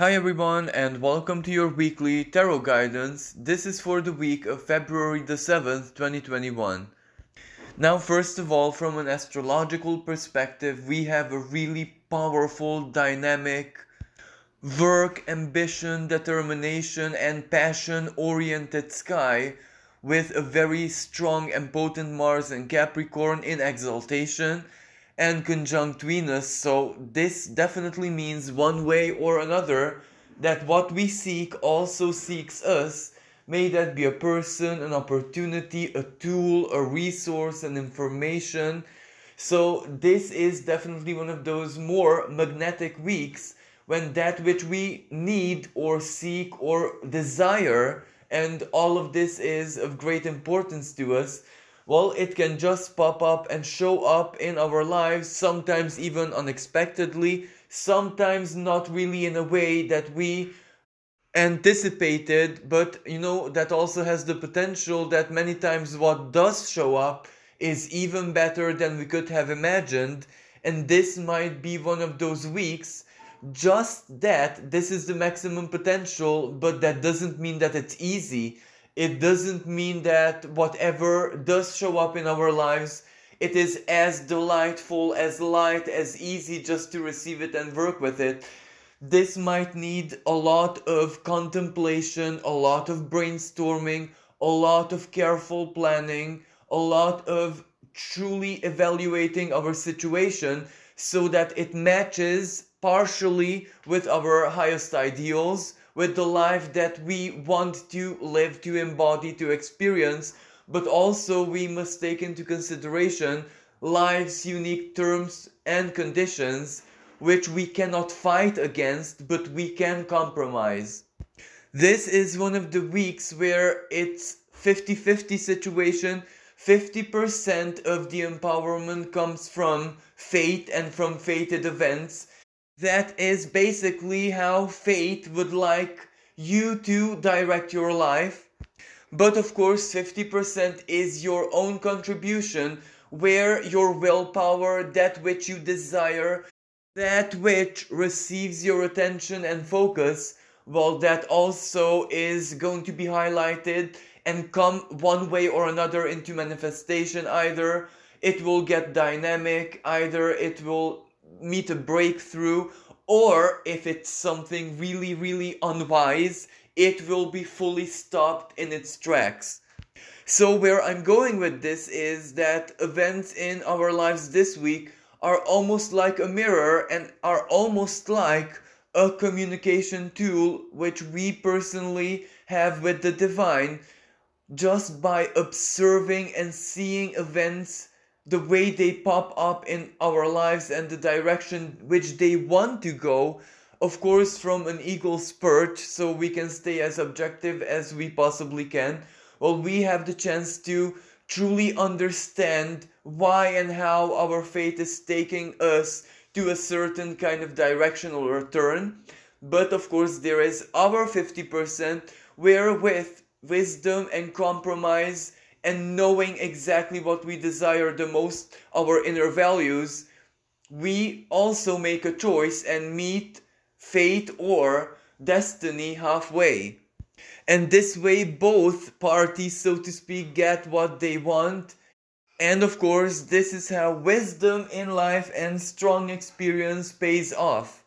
Hi everyone and welcome to your weekly tarot guidance. This is for the week of February the 7th, 2021. Now, first of all, from an astrological perspective, we have a really powerful, dynamic, work, ambition, determination, and passion oriented sky with a very strong and potent Mars and Capricorn in exaltation and conjunct Venus. So this definitely means one way or another that what we seek also seeks us. May that be a person, an opportunity, a tool, a resource, an information. So this is definitely one of those more magnetic weeks when that which we need or seek or desire and all of this is of great importance to us well, it can just pop up and show up in our lives, sometimes even unexpectedly, sometimes not really in a way that we anticipated, but you know, that also has the potential that many times what does show up is even better than we could have imagined. And this might be one of those weeks. Just that this is the maximum potential, but that doesn't mean that it's easy it doesn't mean that whatever does show up in our lives it is as delightful as light as easy just to receive it and work with it. This might need a lot of contemplation a lot of brainstorming a lot of careful planning a lot of truly evaluating our situation so that it matches partially with our highest ideals with the life that we want to live, to embody, to experience, but also we must take into consideration life's unique terms and conditions which we cannot fight against, but we can compromise. This is one of the weeks where it's 50 50 situation. 50% of the empowerment comes from fate and from fated events, that is basically how fate would like you to direct your life. But of course, 50% is your own contribution, where your willpower, that which you desire, that which receives your attention and focus, well, that also is going to be highlighted and come one way or another into manifestation. Either it will get dynamic, either it will meet a breakthrough, or if it's something really, really unwise, it will be fully stopped in its tracks. So, where I'm going with this is that events in our lives this week are almost like a mirror and are almost like a communication tool which we personally have with the divine just by observing and seeing events the way they pop up in our lives and the direction which they want to go of course from an eagle's perch so we can stay as objective as we possibly can. Well we have the chance to truly understand why and how our fate is taking us to a certain kind of directional return but of course there is our 50% where with wisdom and compromise and knowing exactly what we desire the most, our inner values, we also make a choice and meet fate or destiny halfway. And this way, both parties, so to speak, get what they want. And of course, this is how wisdom in life and strong experience pays off.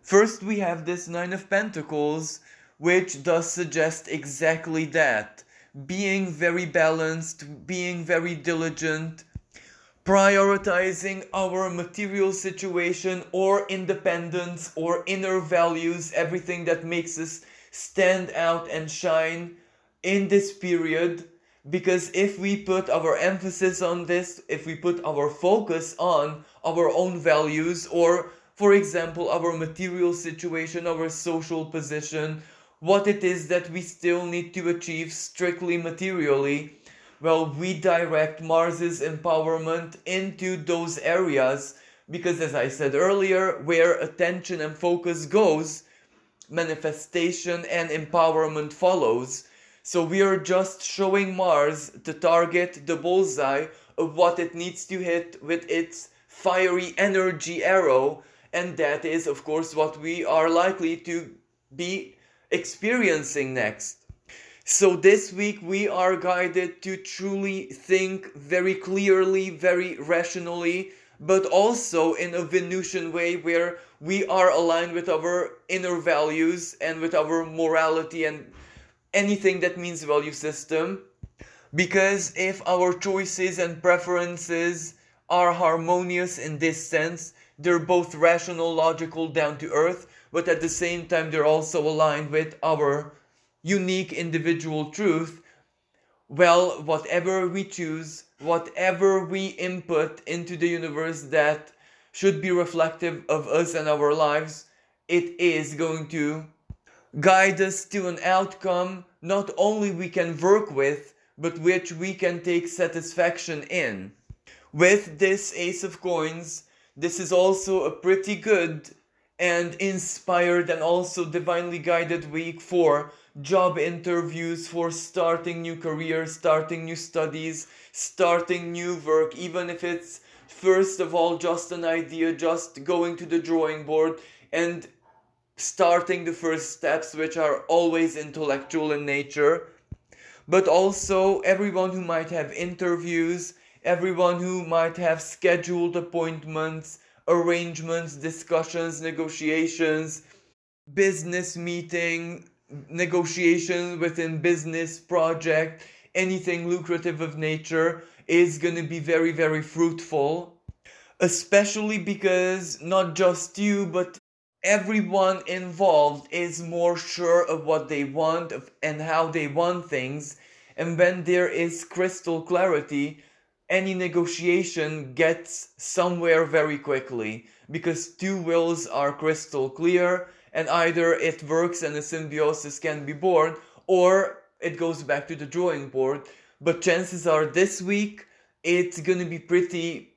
First, we have this Nine of Pentacles, which does suggest exactly that being very balanced, being very diligent, prioritizing our material situation or independence or inner values, everything that makes us stand out and shine in this period. Because if we put our emphasis on this, if we put our focus on our own values, or for example, our material situation, our social position, what it is that we still need to achieve strictly materially, well, we direct Mars's empowerment into those areas because, as I said earlier, where attention and focus goes, manifestation and empowerment follows. So we are just showing Mars to target the bullseye of what it needs to hit with its fiery energy arrow, and that is, of course, what we are likely to be experiencing next. So this week we are guided to truly think very clearly, very rationally, but also in a Venusian way where we are aligned with our inner values and with our morality and anything that means value system. Because if our choices and preferences are harmonious in this sense, they're both rational, logical, down to earth, but at the same time, they're also aligned with our unique individual truth. Well, whatever we choose, whatever we input into the universe that should be reflective of us and our lives, it is going to guide us to an outcome not only we can work with, but which we can take satisfaction in. With this Ace of Coins, this is also a pretty good and inspired and also divinely guided week for job interviews, for starting new careers, starting new studies, starting new work, even if it's first of all just an idea, just going to the drawing board and starting the first steps, which are always intellectual in nature. But also, everyone who might have interviews, everyone who might have scheduled appointments, arrangements, discussions, negotiations, business meeting, negotiations within business project, anything lucrative of nature is going to be very, very fruitful. Especially because not just you, but everyone involved is more sure of what they want and how they want things. And when there is crystal clarity, any negotiation gets somewhere very quickly because two wills are crystal clear and either it works and a symbiosis can be born or it goes back to the drawing board. But chances are this week it's gonna be pretty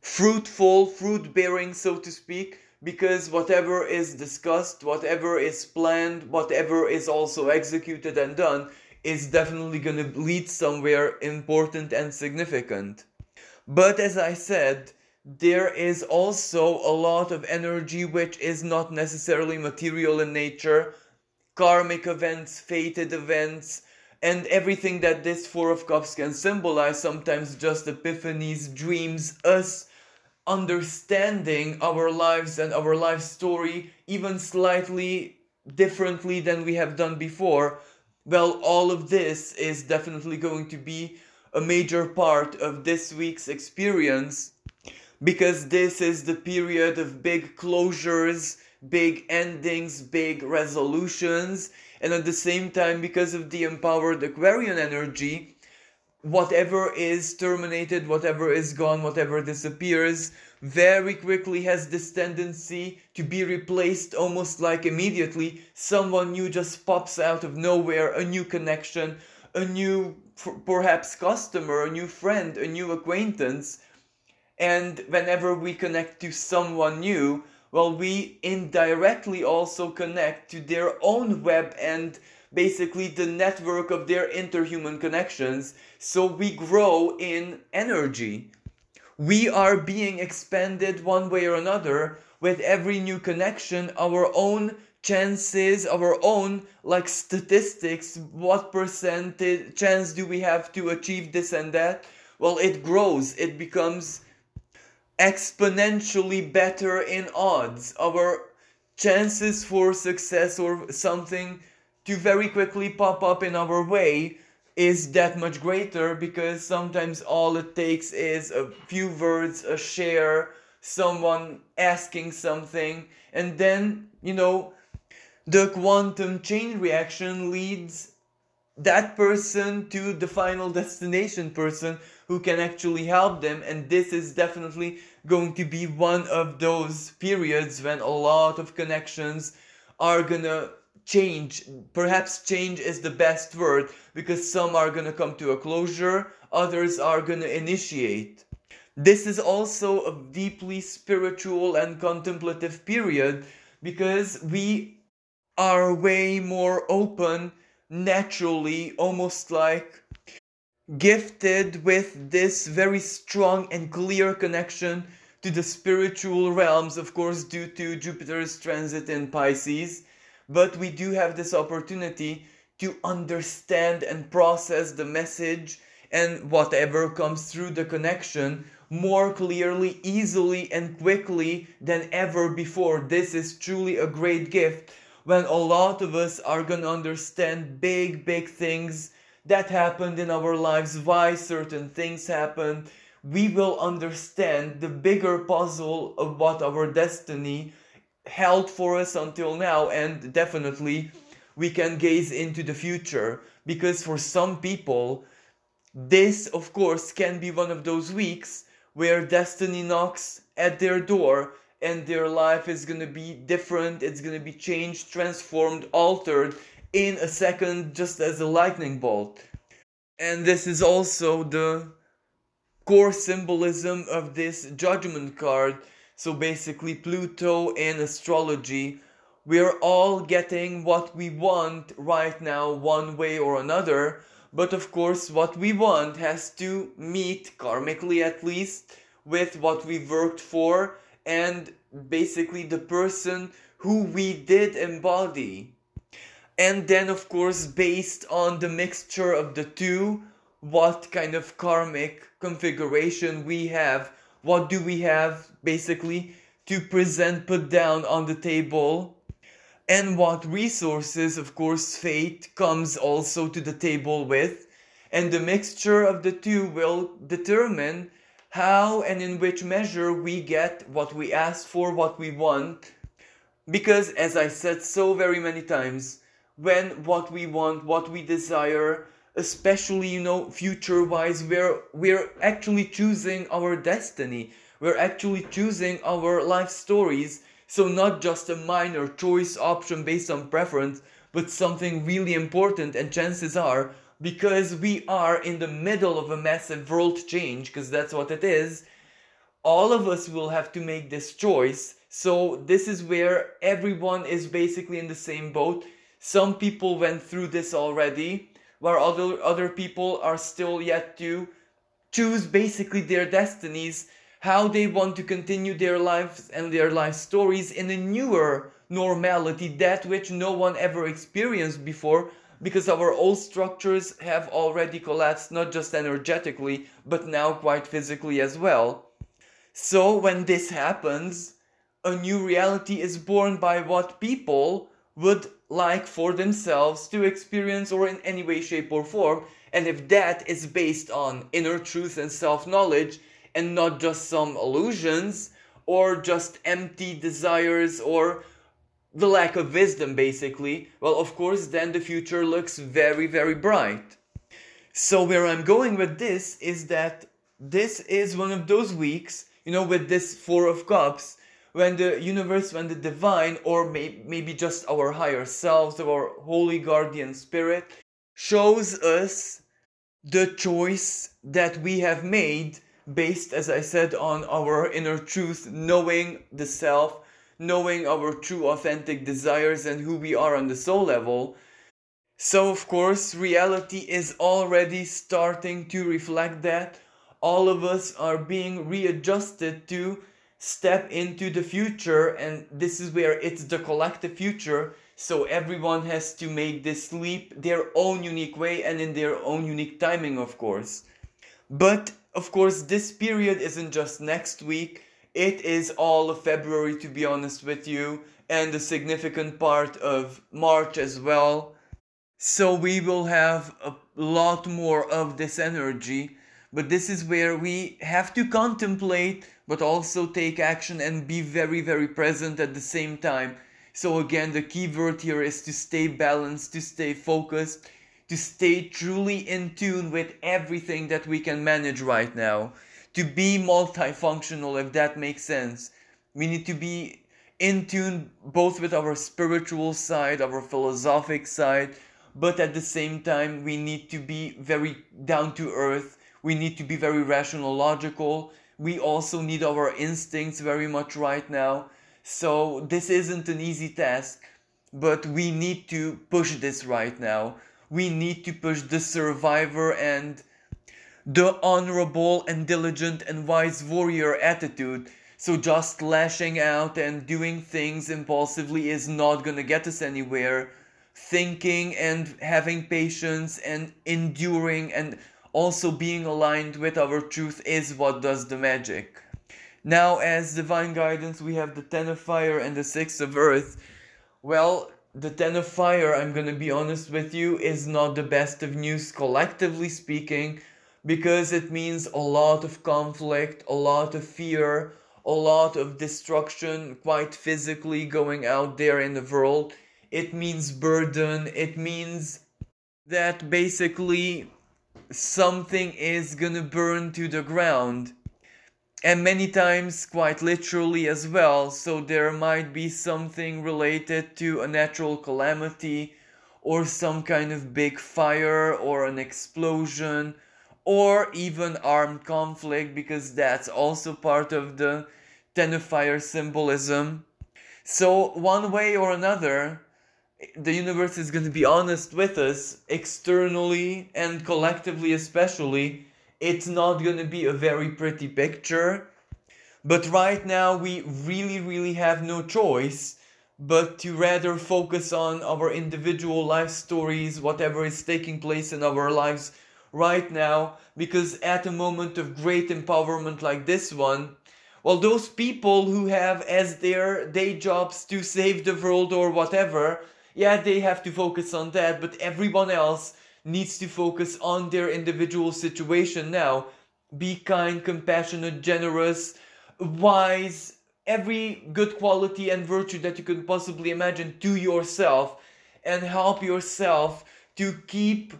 fruitful, fruit bearing, so to speak, because whatever is discussed, whatever is planned, whatever is also executed and done is definitely going to lead somewhere important and significant. But as I said, there is also a lot of energy which is not necessarily material in nature, karmic events, fated events, and everything that this Four of Cups can symbolize, sometimes just epiphanies, dreams, us understanding our lives and our life story even slightly differently than we have done before well, all of this is definitely going to be a major part of this week's experience because this is the period of big closures, big endings, big resolutions, and at the same time, because of the empowered Aquarian energy, whatever is terminated, whatever is gone, whatever disappears, very quickly has this tendency to be replaced almost like immediately. Someone new just pops out of nowhere, a new connection, a new perhaps customer, a new friend, a new acquaintance. And whenever we connect to someone new, well, we indirectly also connect to their own web and basically the network of their interhuman connections. So we grow in energy we are being expanded one way or another with every new connection our own chances our own like statistics. What percentage chance do we have to achieve this and that? Well it grows. It becomes exponentially better in odds. Our chances for success or something to very quickly pop up in our way is that much greater because sometimes all it takes is a few words, a share, someone asking something, and then, you know, the quantum chain reaction leads that person to the final destination person who can actually help them and this is definitely going to be one of those periods when a lot of connections are gonna change perhaps change is the best word because some are going to come to a closure others are going to initiate. This is also a deeply spiritual and contemplative period because we are way more open naturally almost like gifted with this very strong and clear connection to the spiritual realms of course due to jupiter's transit in pisces but we do have this opportunity to understand and process the message and whatever comes through the connection more clearly, easily, and quickly than ever before. This is truly a great gift when a lot of us are gonna understand big, big things that happened in our lives, why certain things happened. We will understand the bigger puzzle of what our destiny held for us until now, and definitely we can gaze into the future because for some people, this, of course, can be one of those weeks where destiny knocks at their door and their life is gonna be different, it's gonna be changed, transformed, altered in a second, just as a lightning bolt. And this is also the core symbolism of this judgment card. So basically, Pluto in astrology. We're all getting what we want right now, one way or another but of course, what we want has to meet, karmically at least, with what we worked for and basically the person who we did embody. And then, of course, based on the mixture of the two, what kind of karmic configuration we have, what do we have basically to present, put down on the table and what resources, of course, fate comes also to the table with, and the mixture of the two will determine how and in which measure we get what we ask for, what we want. Because, as I said so very many times, when what we want, what we desire, especially you know future wise we're we're actually choosing our destiny. We're actually choosing our life stories. So not just a minor choice option based on preference, but something really important and chances are because we are in the middle of a massive world change because that's what it is all of us will have to make this choice. So this is where everyone is basically in the same boat. Some people went through this already where other other people are still yet to choose basically their destinies how they want to continue their lives and their life stories in a newer normality, that which no one ever experienced before, because our old structures have already collapsed, not just energetically, but now quite physically as well. So, when this happens, a new reality is born by what people would like for themselves to experience or in any way, shape, or form. And if that is based on inner truth and self knowledge, and not just some illusions or just empty desires or the lack of wisdom basically, well, of course, then the future looks very, very bright. So, where I'm going with this is that this is one of those weeks, you know, with this Four of Cups, when the universe, when the divine, or may- maybe just our higher selves, our holy guardian spirit, shows us the choice that we have made based, as I said, on our inner truth, knowing the self, knowing our true authentic desires and who we are on the soul level. So, of course, reality is already starting to reflect that. All of us are being readjusted to step into the future, and this is where it's the collective future. So, everyone has to make this leap their own unique way and in their own unique timing, of course. But of course, this period isn't just next week, it is all of February, to be honest with you, and a significant part of March as well. So we will have a lot more of this energy, but this is where we have to contemplate, but also take action and be very, very present at the same time. So again, the key word here is to stay balanced, to stay focused, to stay truly in tune with everything that we can manage right now, to be multifunctional, if that makes sense. We need to be in tune both with our spiritual side, our philosophic side, but at the same time, we need to be very down to earth. We need to be very rational, logical. We also need our instincts very much right now. So, this isn't an easy task, but we need to push this right now we need to push the survivor and the honorable and diligent and wise warrior attitude. So just lashing out and doing things impulsively is not gonna get us anywhere. Thinking and having patience and enduring and also being aligned with our truth is what does the magic. Now, as divine guidance, we have the Ten of Fire and the Six of Earth. Well, the Ten of Fire, I'm gonna be honest with you, is not the best of news collectively speaking because it means a lot of conflict, a lot of fear, a lot of destruction, quite physically going out there in the world. It means burden, it means that basically something is gonna burn to the ground. And many times quite literally as well so there might be something related to a natural calamity or some kind of big fire or an explosion or even armed conflict because that's also part of the ten of fire symbolism. So one way or another the universe is going to be honest with us externally and collectively especially it's not going to be a very pretty picture. But right now, we really, really have no choice but to rather focus on our individual life stories, whatever is taking place in our lives right now. Because at a moment of great empowerment like this one, well, those people who have as their day jobs to save the world or whatever, yeah, they have to focus on that, but everyone else needs to focus on their individual situation now. Be kind, compassionate, generous, wise, every good quality and virtue that you could possibly imagine to yourself and help yourself to keep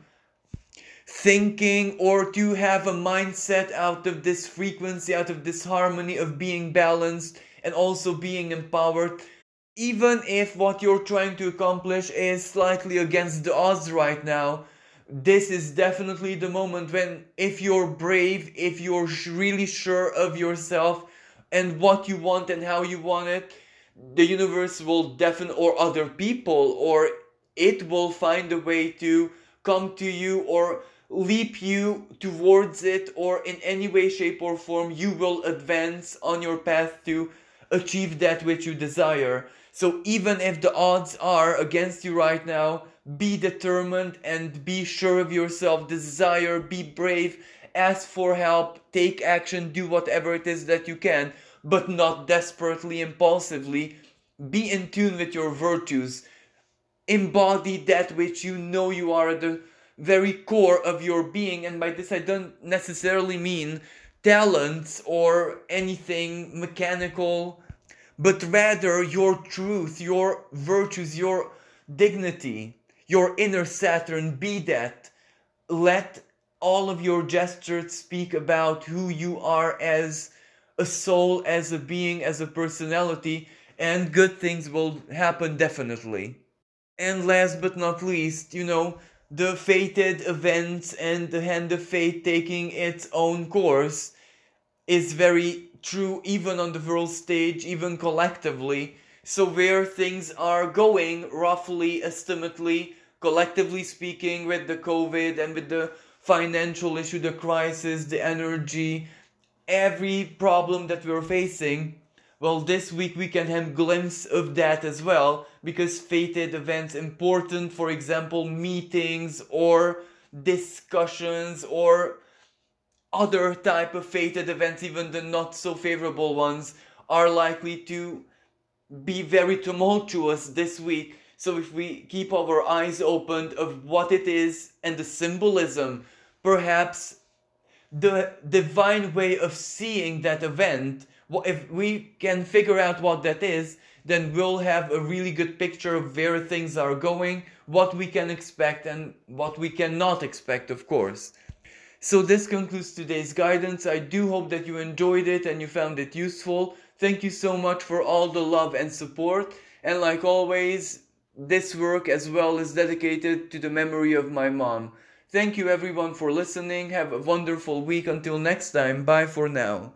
thinking or to have a mindset out of this frequency, out of this harmony of being balanced and also being empowered. Even if what you're trying to accomplish is slightly against the odds right now, this is definitely the moment when if you're brave if you're really sure of yourself and what you want and how you want it the universe will definitely or other people or it will find a way to come to you or leap you towards it or in any way shape or form you will advance on your path to achieve that which you desire so even if the odds are against you right now be determined and be sure of yourself, desire, be brave, ask for help, take action, do whatever it is that you can, but not desperately, impulsively. Be in tune with your virtues. Embody that which you know you are at the very core of your being, and by this I don't necessarily mean talents or anything mechanical, but rather your truth, your virtues, your dignity your inner Saturn be that. Let all of your gestures speak about who you are as a soul, as a being, as a personality, and good things will happen definitely. And last but not least, you know, the fated events and the hand of fate taking its own course is very true even on the world stage, even collectively. So where things are going, roughly, estimately, collectively speaking, with the COVID and with the financial issue, the crisis, the energy, every problem that we're facing, well, this week we can have glimpse of that as well because fated events important, for example, meetings or discussions or other type of fated events, even the not so favorable ones, are likely to be very tumultuous this week so if we keep our eyes open of what it is and the symbolism, perhaps the divine way of seeing that event, if we can figure out what that is, then we'll have a really good picture of where things are going, what we can expect and what we cannot expect, of course. So this concludes today's guidance. I do hope that you enjoyed it and you found it useful. Thank you so much for all the love and support. And like always, this work as well is dedicated to the memory of my mom. Thank you everyone for listening. Have a wonderful week. Until next time, bye for now.